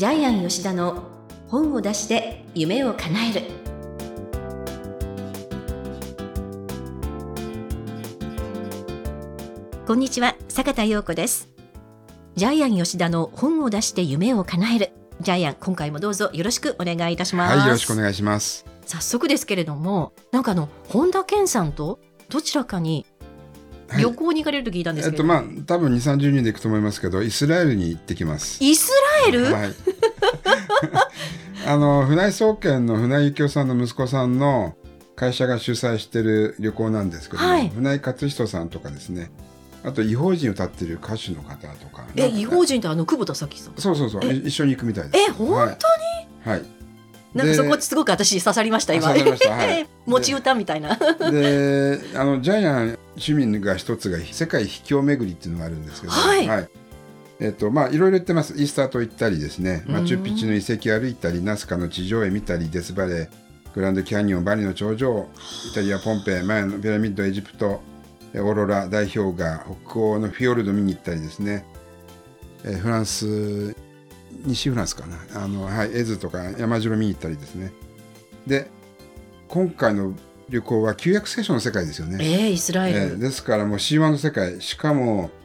ジャイアン吉田の本を出して夢を叶える。こんにちは坂田陽子です。ジャイアン吉田の本を出して夢を叶える。ジャイアン今回もどうぞよろしくお願いいたします。はい、よろしくお願いします。早速ですけれどもなんかあの本田健さんとどちらかにはい。旅行に行かれると聞いたんでえっと、すけど、まあ、多分2、30人で行くと思いますけど、イスラエルに行ってきます。イスラエル、はい。あの、船井総研の船井幸雄さんの息子さんの会社が主催している旅行なんですけども、はい。船井勝人さんとかですね、あと、違法人を歌っている歌手の方とか。えなんか違法人ってあの久保田早紀さんそうそうそう、一緒に行くみたいです。え本当に、はい。はい。なんかそこですごく私刺さりました今。あ刺さりました。はい。持ち歌みたいな。であのジャイアン市民が一つが世界秘境巡りっていうのがあるんですけど、はいえっとまあいろいろ言ってます。イースター島行ったりですね。うん。マチュピチュの遺跡歩いたりナスカの地上絵見たりデスバレーグランドキャニオンバリの頂上イタリアポンペイマヤのピラミッドエジプトえオーロラ大氷河北欧のフィヨルド見に行ったりですね。えフランス西フランスかな？あの、はい、エズとか山城見に行ったりですね。で今回の旅行は旧約聖書の世界ですよね、えー、イスラエル、えーですからもう神話の世界。しかもえ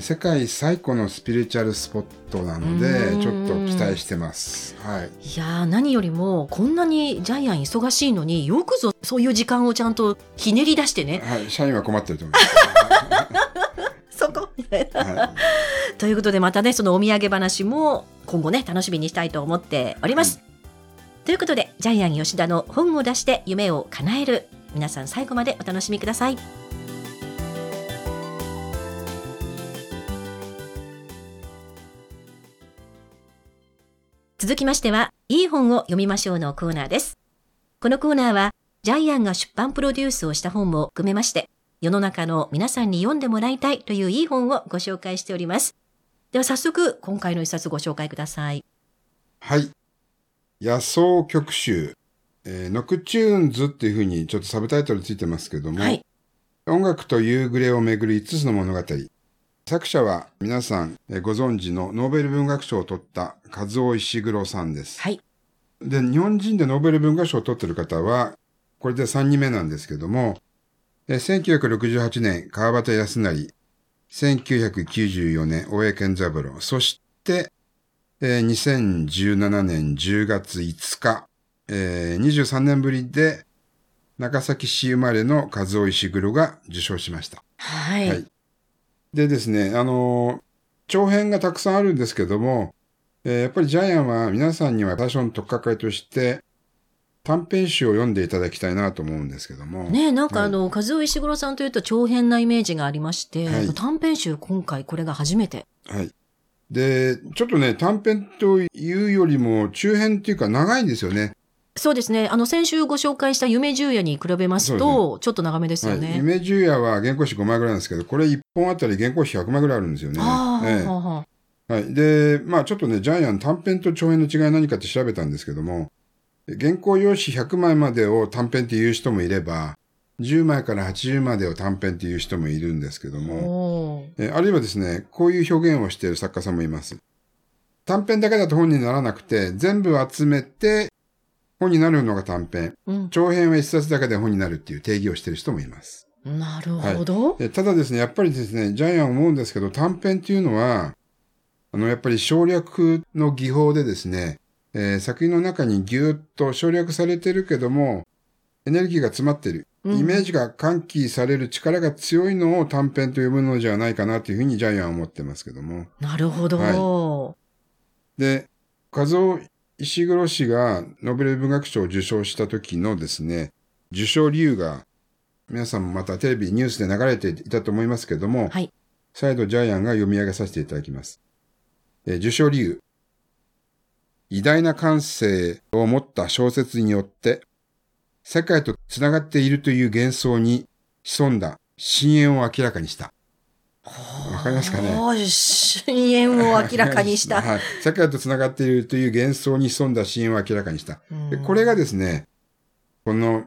世界最古のスピリチュアルスポットなのでうん。ちょっと期待してます。はい。いやー何よりもこんなにジャイアン忙しいのによくぞそういう時間をちゃんとひねり出してね。はい、社員は困ってると思い そこ。みたいなます。はい。ということでまたねそのお土産話も今後ね楽しみにしたいと思っております。ということでジャイアン吉田の本を出して夢を叶える。皆さん最後までお楽しみください。続きましてはいい本を読みましょうのコーナーです。このコーナーはジャイアンが出版プロデュースをした本も含めまして世の中の皆さんに読んでもらいたいといういい本をご紹介しております。では早速今回の一冊ご紹介ください。はい。野草曲集、えーノクチューンズっていうふうにちょっとサブタイトルついてますけども、はい。音楽と夕暮れをめぐる5つの物語。作者は皆さんえーご存知のノーベル文学賞を取った和尾石黒さんです。はい。で、日本人でノーベル文学賞を取ってる方は、これで3人目なんですけども、えー1968年、川端康成、1994年、大江健三郎、そして、えー2017年10月5日、えー23年ぶりで、長崎市生まれの和尾石黒が受賞しました。はい。はいでですね、あのー長編がたくさんあるんですけども、えーやっぱりジャイアンは皆さんには最初の取っかかりとして、短編集を読んでいただきたいなと思うんですけども。ねなんかはいあの、和尾石黒さんというと長編なイメージがありまして、はい短編集今回これが初めて。はい。で、ちょっとね、短編というよりも中編っていうか長いんですよね。そうですね。あの、先週ご紹介した夢十夜に比べますそうと、ちょっと長めですよはい。ね。夢十夜は原稿紙5枚ぐらいなんですけど、これ1本あたり原稿紙100枚ぐらいあるんですよね。はい。で、まあちょっとね、ジャイアン短編と長編の違いは何かって調べたんですけども、原稿用紙100枚までを短編っていう人もいれば、10枚から80までを短編っていう人もいるんですけども、えあるいはですね、こういう表現をしている作家さんもいます。短編だけだと本にならなくて、全部集めて本になるのが短編。うん。長編は一冊だけで本になるっていう定義をしている人もいます。なるほど。えただですね、やっぱりですね、ジャイアン思うんですけど、短編っていうのは、あの、やっぱり省略の技法でですね、えー作品の中にぎゅーっと省略されてるけども、エネルギーが詰まってる。うんイメージが喚起される力が強いのを短編と呼ぶのじゃないかなというふうにジャイアンは思ってますけども。なるほど。はで、和夫石黒氏がノーベル文学賞を受賞した時のですね、受賞理由が、皆さんもまたテレビ、ニュースで流れていたと思いますけども、はい。再度ジャイアンが読み上げさせていただきます。えー受賞理由。偉大な感性を持った小説によって、世界とつながっているという幻想に潜んだ深淵を明らかにした。わかりますかね深淵を明らかにした。はい。世界とつながっているという幻想に潜んだ深淵を明らかにした。でこれがですね、この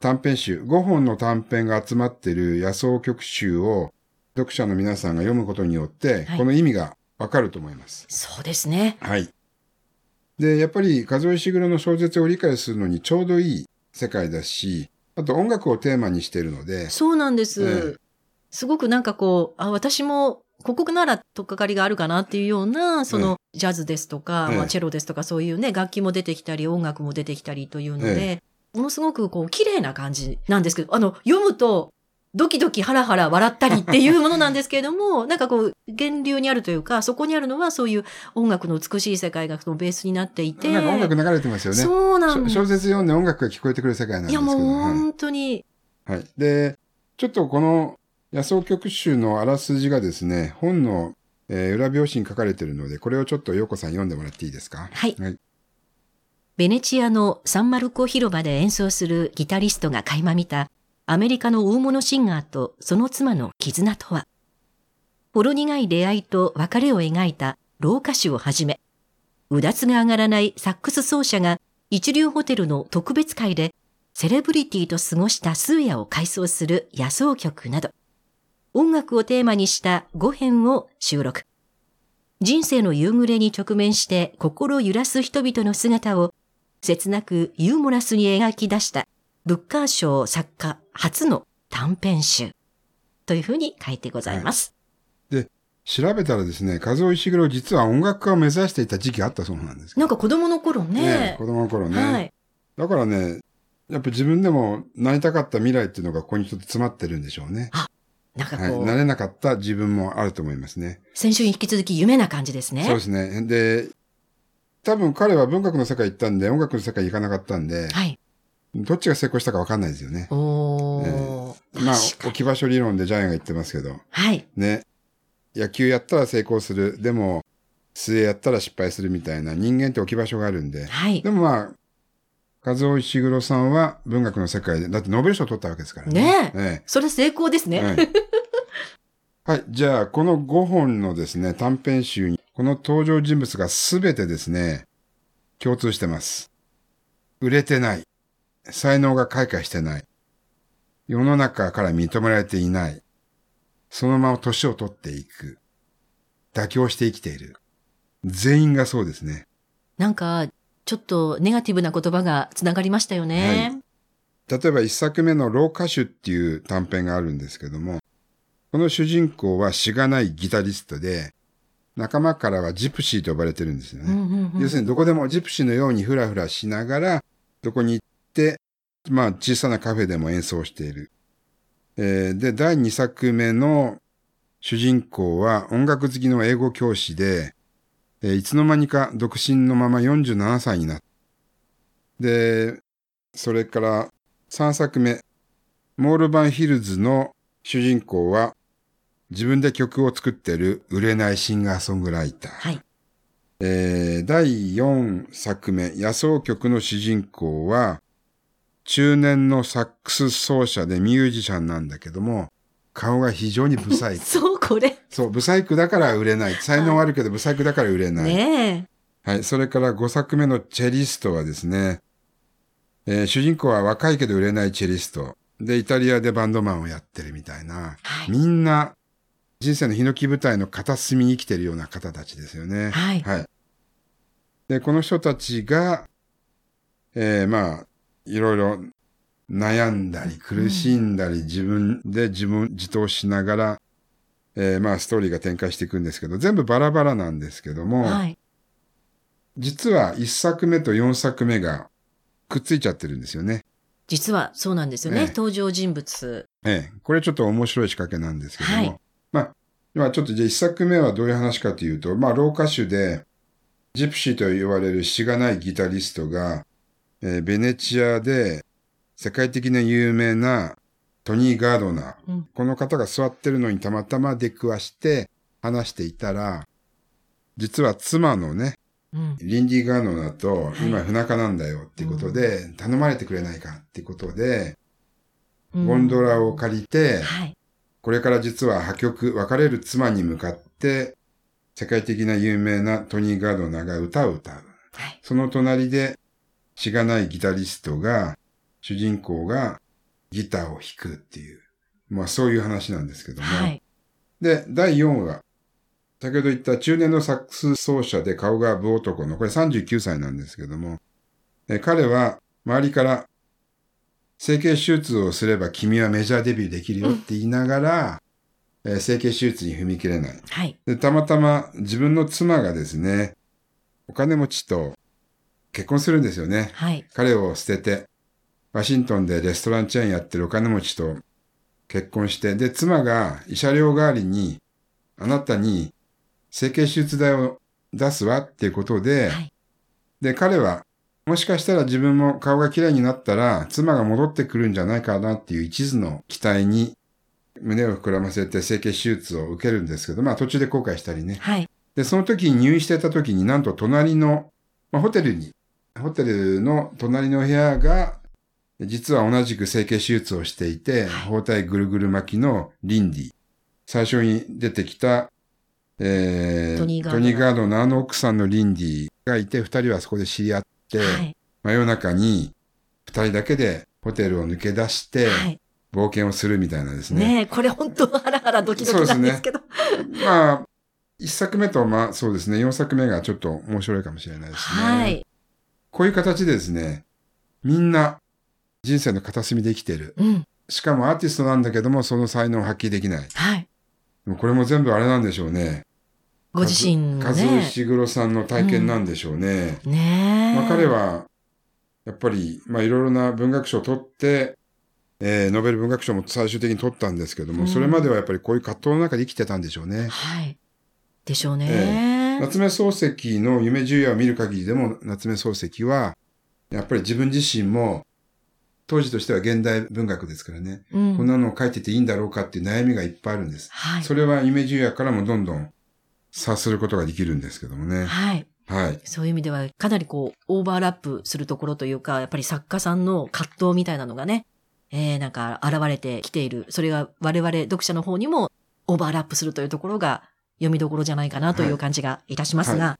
短編集、5本の短編が集まっている野草曲集を読者の皆さんが読むことによって、はいこの意味がわかると思います。そうですね。はい。で、やっぱり、和尾石黒の小説を理解するのにちょうどいい世界だし、あと音楽をテーマにしているので、そうなんです。ええすごくなんかこう、あ、私も、ここならとっかかりがあるかなっていうような、その、ジャズですとか、ええまあ、チェロですとか、そういうね、楽器も出てきたり、音楽も出てきたりというので、ものすごくこう、綺麗な感じなんですけど、あの、読むと、ドキドキハラハラ笑ったりっていうものなんですけれども、なんかこう、源流にあるというか、そこにあるのはそういう音楽の美しい世界がそのベースになっていて。なんか音楽流れてますよね。そうなんです。小説読んで音楽が聞こえてくる世界なんですいやけど。もうはい本当に、はい。で、ちょっとこの野草曲集のあらすじがですね、本の、えー裏表紙に書かれているので、これをちょっと陽子さん読んでもらっていいですか？はい。はい。ベネチアのサンマルコ広場で演奏するギタリストが垣間見たアメリカの大物シンガーとその妻の絆とは？ほろ苦い出会いと別れを描いた老歌手をはじめ、うだつが上がらないサックス奏者が一流ホテルの特別会でセレブリティと過ごした数夜を回想する野草曲など、音楽をテーマにした5編を収録。人生の夕暮れに直面して心揺らす人々の姿を切なくユーモラスに描き出したブッカー賞作家初の短編集というふうに書いてございます。調べたらですね、和尾石黒実は音楽家を目指していた時期があったそうなんですけどなんか子供の頃ね。ね子供の頃ね。はい。だからね、やっぱ自分でもなりたかった未来っていうのがここにちょっと詰まってるんでしょうね。はい。なんかこう、なれなかった自分もあると思いますね。先週に引き続き夢な感じですね。そうですね。で、多分彼は文学の世界行ったんで、音楽の世界行かなかったんで、はい。どっちが成功したか分かんないですよね。おー。まあ、確かに置き場所理論でジャイアンが言ってますけど、はい。ね。野球やったら成功する。でも、水泳やったら失敗するみたいな人間って置き場所があるんで。はいで。もまあ、和尾石黒さんは文学の世界で、だってノーベル賞取ったわけですからね。ねえ。えそれ成功ですね。えはい。はい。じゃあ、この5本のですね、短編集に、この登場人物がすべてですね、共通してます。売れてない。才能が開花してない。世の中から認められていない。そのまま年を取っていく。妥協して生きている。全員がそうですね。なんか、ちょっとネガティブな言葉がつながりましたよね。例えば一作目の老歌手っていう短編があるんですけども、この主人公はしがないギタリストで、仲間からはジプシーと呼ばれてるんですよね。うんうんうん要するにどこでもジプシーのようにフラフラしながら、どこに行って、まあ小さなカフェでも演奏している。えーで、第2作目の主人公は音楽好きの英語教師で、えーいつの間にか独身のまま47歳になった。で、それから3作目、モールバンヒルズの主人公は自分で曲を作っている売れないシンガーソングライター。はい。えー第4作目、野草曲の主人公は、中年のサックス奏者でミュージシャンなんだけども、顔が非常にブサイク。そう、これ。そう、ブサイクだから売れない。才能はあるけど、ブサイクだから売れない。ねはい。それから5作目のチェリストはですね、えー主人公は若いけど売れないチェリスト。で、イタリアでバンドマンをやってるみたいな。はいみんな、人生のヒノキ舞台の片隅に生きてるような方たちですよね。はいはい。で、この人たちが、えーまあ、いろいろ悩んだり、苦しんだり、自分で自分自答しながら、えーまあ、ストーリーが展開していくんですけど、全部バラバラなんですけども、はい。実は1作目と4作目がくっついちゃってるんですよね。実はそうなんですよね。ええ登場人物。ええ。これちょっと面白い仕掛けなんですけども。はいまあ、今ちょっとじゃあ1作目はどういう話かというと、まあ、老歌手で、ジプシーと言われるしがないギタリストが、えーベネチアで世界的な有名なトニー・ガードナー、うんこの方が座ってるのにたまたま出くわして話していたら、実は妻のね、うん。リンディ・ガードナーとい今不仲なんだよっていうことで、頼まれてくれないかっていうことで、うんゴンドラを借りて、はい。これから実は破局、別れる妻に向かって、世界的な有名なトニー・ガードナーが歌を歌う。はい。その隣で、しがないギタリストが、主人公がギターを弾くっていう、まあそういう話なんですけども。はい。で、第4話。先ほど言った中年のサックス奏者で顔が武男の、これ39歳なんですけども、え彼は周りから整形手術をすれば君はメジャーデビューできるよって言いながら、えー整形手術に踏み切れない。はい。で、たまたま自分の妻がですね、お金持ちと結婚するんですよね。はい。彼を捨てて、ワシントンでレストランチェーンやってるお金持ちと結婚して、で、妻が慰謝料代わりに、あなたに整形手術代を出すわっていうことで、はい。で、彼は、もしかしたら自分も顔が綺麗になったら、妻が戻ってくるんじゃないかなっていう一途の期待に、胸を膨らませて整形手術を受けるんですけど、まあ途中で後悔したりね。はい。で、その時に入院してた時になんと隣の、まあ、ホテルに、ホテルの隣の部屋が、実は同じく整形手術をしていて、はい包帯ぐるぐる巻きのリンディ。最初に出てきた、えートニーガードのあの奥さんのリンディがいて、二人はそこで知り合って、はい。真夜中に二人だけでホテルを抜け出して、はい。冒険をするみたいなですね。ねえ、これ本当ハラハラドキドキなんですけど。まあ、一作目と、まあそうですね、四作目がちょっと面白いかもしれないですね。はい。こういう形でですね、みんな人生の片隅で生きてる。うん。しかもアーティストなんだけども、その才能を発揮できない。はい。でもこれも全部あれなんでしょうね。ご自身の和ね。石黒さんの体験なんでしょうね。ねえ。まあ彼は、やっぱり、まあいろいろな文学賞を取って、えー、ノーベル文学賞も最終的に取ったんですけども、うんそれまではやっぱりこういう葛藤の中で生きてたんでしょうね。はい。でしょうね。夏目漱石の夢十夜を見る限りでも、夏目漱石は、やっぱり自分自身も、当時としては現代文学ですからね、うんこんなのを書いてていいんだろうかっていう悩みがいっぱいあるんです。はい。それは夢十夜からもどんどん察することができるんですけどもね。はい。はい。そういう意味では、かなりこう、オーバーラップするところというか、やっぱり作家さんの葛藤みたいなのがね、えー、なんか現れてきている。それが我々読者の方にもオーバーラップするというところが読みどころじゃないかなという感じがいたしますが、は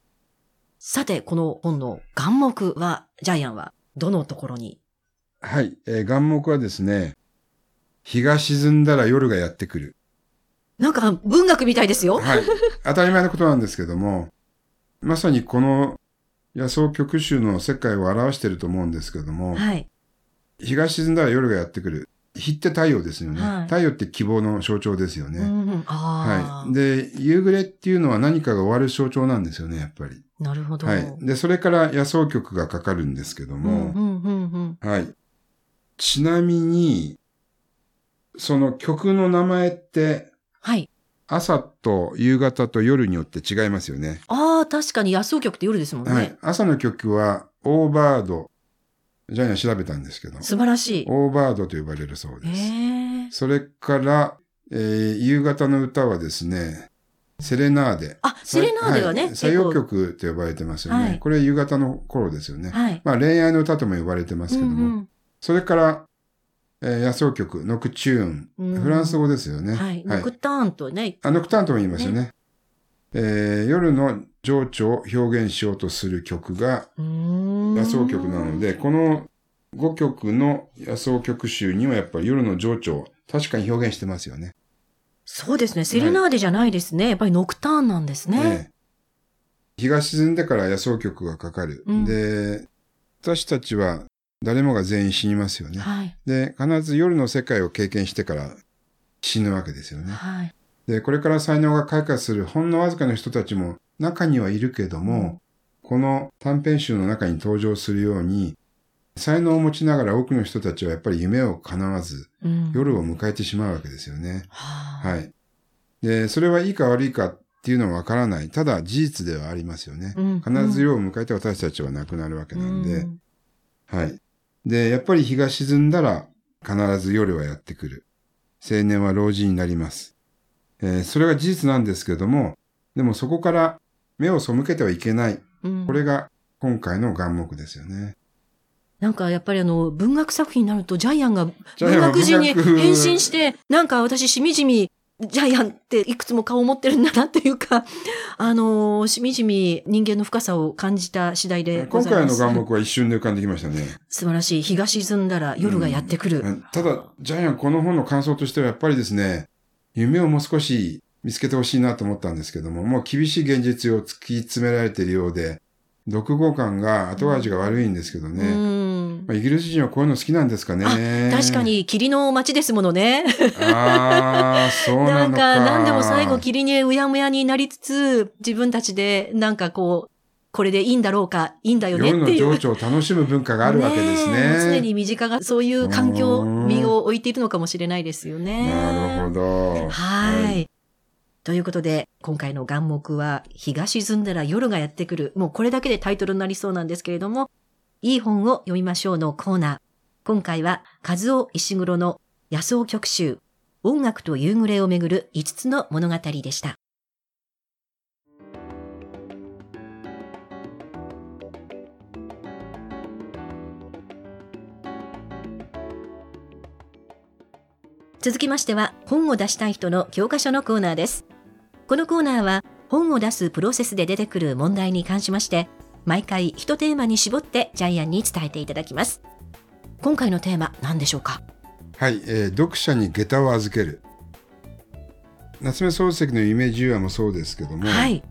さて、この本の眼目は、ジャイアンはどのところにはい。えー眼目はですね、日が沈んだら夜がやってくる。なんか文学みたいですよ。はい。当たり前のことなんですけども、まさにこの野草曲集の世界を表していると思うんですけども、はい。日が沈んだら夜がやってくる。日って太陽ですよね。はい太陽って希望の象徴ですよね。うん、はい。で、夕暮れっていうのは何かが終わる象徴なんですよね、やっぱり。なるほど。はい。で、それから野草曲がかかるんですけどうん、も、うん、うん、うん。はい。ちなみに、その曲の名前って、はい。朝と夕方と夜によって違いますよね。ああ、確かに野草曲って夜ですもんね。はい。朝の曲は、オーバード。ジャイアン調べたんですけど、素晴らしい。オーバードと呼ばれるそうです。それから、えー夕方の歌はですね、セレナーデ。あ、セレナーデはね、い作用曲と呼ばれてますよね。はいこれ夕方の頃ですよね。はい。まあ恋愛の歌とも呼ばれてますけども。うんうんそれから、えー野草曲、ノクチューン。うんフランス語ですよね。はい。ノクターンとね。あ、ノクターンとも言いますよね。えー夜の情緒を表現しようとする曲が野草曲なので、この5曲の野草曲集にはやっぱり夜の情緒を確かに表現してますよね。そうですね。セレナーデじゃないですね。やっぱりノクターンなんですね。ええ日が沈んでから野草曲がかかる。うんで、私たちは誰もが全員死にますよね。はい。で、必ず夜の世界を経験してから死ぬわけですよね。はい。で、これから才能が開花するほんのわずかな人たちも中にはいるけども、この短編集の中に登場するように、才能を持ちながら多くの人たちはやっぱり夢を叶わず、うん夜を迎えてしまうわけですよね。ははい。で、それはいいか悪いかっていうのはわからない。ただ事実ではありますよね。うん必ず夜を迎えて私たちは亡くなるわけなんで、うんはい。で、やっぱり日が沈んだら必ず夜はやってくる。青年は老人になります。えーそれが事実なんですけども、でもそこから目を背けてはいけない。うんこれが今回の眼目ですよね。なんかやっぱりあの、文学作品になるとジャイアンが文学人に変身して、なんか私しみじみ、ジャイアンっていくつも顔を持ってるんだなっていうか、あのーしみじみ人間の深さを感じた次第でご今回のざいます。眼目は一瞬で浮かんできましたね。素晴らしい。日が沈んだら夜がやってくる。うんただ、ジャイアンこの本の感想としてはやっぱりですね、夢をもう少し見つけてほしいなと思ったんですけども、もう厳しい現実を突き詰められているようで、読後感が後味が悪いんですけどね。うんまあ、イギリス人はこういうの好きなんですかね。確か。に霧の街ですものね。ああ、そうななんのか。か何でも最後霧にうやむやになりつつ、自分たちでなんかこう、これでいいんだろうか、いいんだよね夜のっていう。情緒を楽しむ文化があるわけですえね。常に身近がそういう環境、うん身を置いているのかもしれないですよね。なるほど。はい。ということで、今回の眼目は、日が沈んだら夜がやってくる。もうこれだけでタイトルになりそうなんですけれども、いい本を読みましょうのコーナー。今回は、和夫石黒の野草曲集、音楽と夕暮れをめぐる5つの物語でした。続きましては、本を出したい人の教科書のコーナーです。このコーナーは、本を出すプロセスで出てくる問題に関しまして、毎回一テーマに絞ってジャイアンに伝えていただきます。今回のテーマ、何でしょうか？はい、えー読者に下駄を預ける。夏目漱石の夢十話もそうですけども、はい。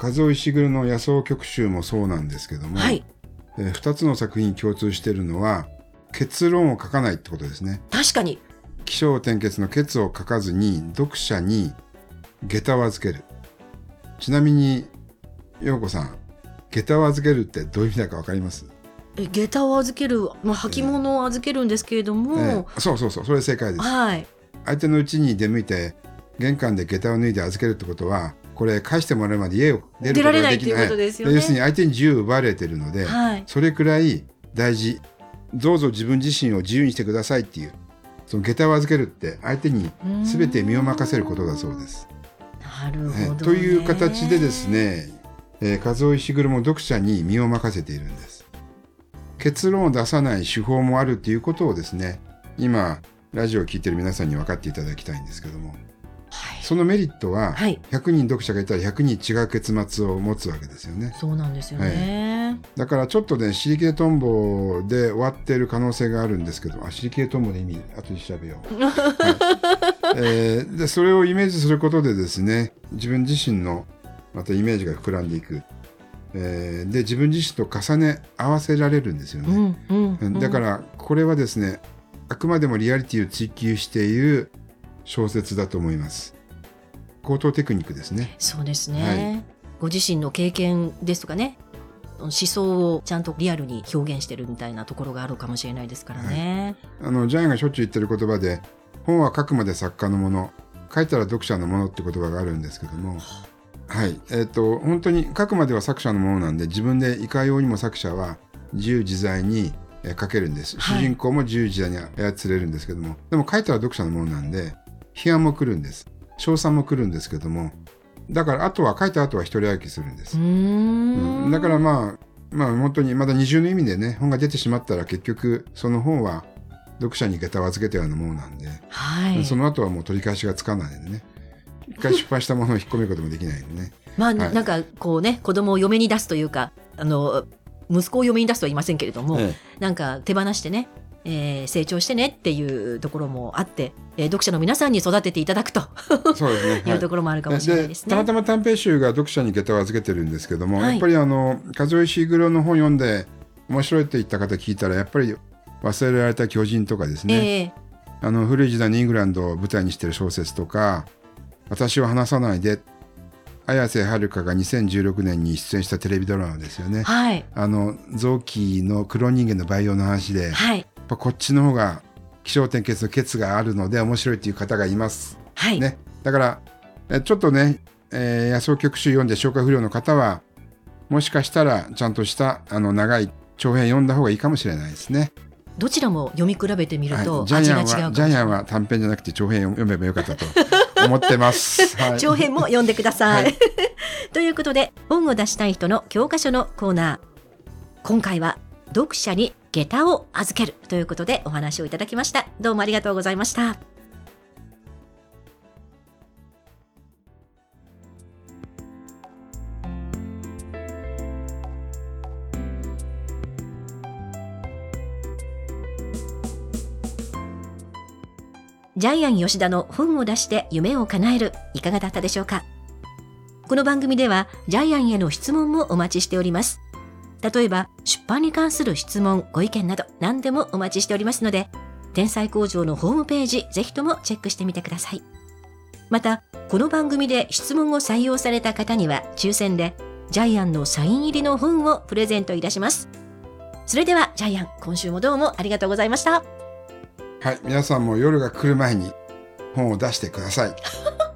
和夫石黒の野草曲集もそうなんですけども、はい。えー二つの作品に共通しているのは、結論を書かないってことですね。確かに。起承転結の結を書かずに、読者に下駄を預ける。ちなみに、陽子さん、下駄を預けるってどういう意味だかわかります、え下駄を預ける、まあ、履物を預けるんですけれども、ええそうそうそう、それ正解です。はい。相手の家に出向いて玄関で下駄を脱いで預けるってことはこれ返してもらうまで家を出ることができない要するに相手に自由を奪われてるので、はい。それくらい大事どうぞ自分自身を自由にしてくださいっていうその下駄を預けるって相手に全て身を任せることだそうです。なるほど、ね。えという形でです。ね、えー、和夫石黒も読者に身を任せているんです。結論を出さない手法もあるっていうことをですね今ラジオを聞いてる皆さんに分かっていただきたいんですけども。はい。そのメリットは、はい。100人読者がいたら100人違う結末を持つわけですよね。そうなんですよね。だからちょっとね尻切れトンボで終わっている可能性があるんですけどあ尻切れトンボの意味後で調べよう、はい。えーでそれをイメージすることでですね自分自身のまたイメージが膨らんでいく、えーで自分自身と重ね合わせられるんですよね、うん、うん、うん。だからこれはですねあくまでもリアリティを追求している小説だと思います。高等テクニックですね。そうですね、ご自身の経験ですとかね思想をちゃんとリアルに表現してるみたいなところがあるかもしれないですからね。あのジャイアンがしょっちゅう言ってる言葉で本は書くまで作家のもの書いたら読者のものって言葉があるんですけどもはい。えっ、と本当に書くまでは作者のものなんで自分でいかようにも作者は自由自在にえー書けるんです、はい。主人公も自由自在に操れるんですけども。でも書いたら読者のものなんで批判も来るんです。称賛も来るんですけども。だからあとは書いた後は一人歩きするんです。うーん。うん。だからまあまあ本当にまだ二重の意味でね本が出てしまったら結局その本は読者に下駄を預けたようなものなんで、はい。その後はもう取り返しがつかないんでね一回失敗したものを引っ込めることもできないんでね。まあ、はい。なんかこうね子供を嫁に出すというかあの息子を嫁に出すとは言いませんけれども、えなんか手放してね、えー成長してねっていうところもあって、えー読者の皆さんに育てていただくと。えそうですね、い。うはいところもあるかもしれないですね。たまたま短編集が読者に下駄を預けてるんですけども、はい。やっぱりあの和夫石黒の本読んで面白いって言った方聞いたらやっぱり忘れられた巨人とかですね、えーあの古い時代のイングランドを舞台にしている小説とか「私は話さないで」綾瀬はるかが2016年に出演したテレビドラマですよね。はいあの臓器の黒人間の培養の話で、やっはいぱこっちの方が気象転結のケツがあるので面白いっていう方がいます。はい、ね、だからえちょっとね、えー野草曲集読んで消化不良の方はもしかしたらちゃんとしたあの長い長編読んだ方がいいかもしれないですね。どちらも読み比べてみるとはい、ジャイアン味が違うジャイアンは短編じゃなくて長編読めばよかったと 思ってます。はい、長編も読んでください。はい。ということで本を出したい人の教科書のコーナー。今回は読者に下駄を預けるということでお話をいただきました。どうもありがとうございましたジャイアン吉田の本を出して夢を叶えるいかがだったでしょうか？この番組ではジャイアンへの質問もお待ちしております。例えば出版に関する質問ご意見など何でもお待ちしておりますので天才工場のホームページぜひともチェックしてみてください。またこの番組で質問を採用された方には抽選でジャイアンのサイン入りの本をプレゼントいたします。それではジャイアン今週もどうもありがとうございました。はい皆さんも夜が来る前に本を出してください。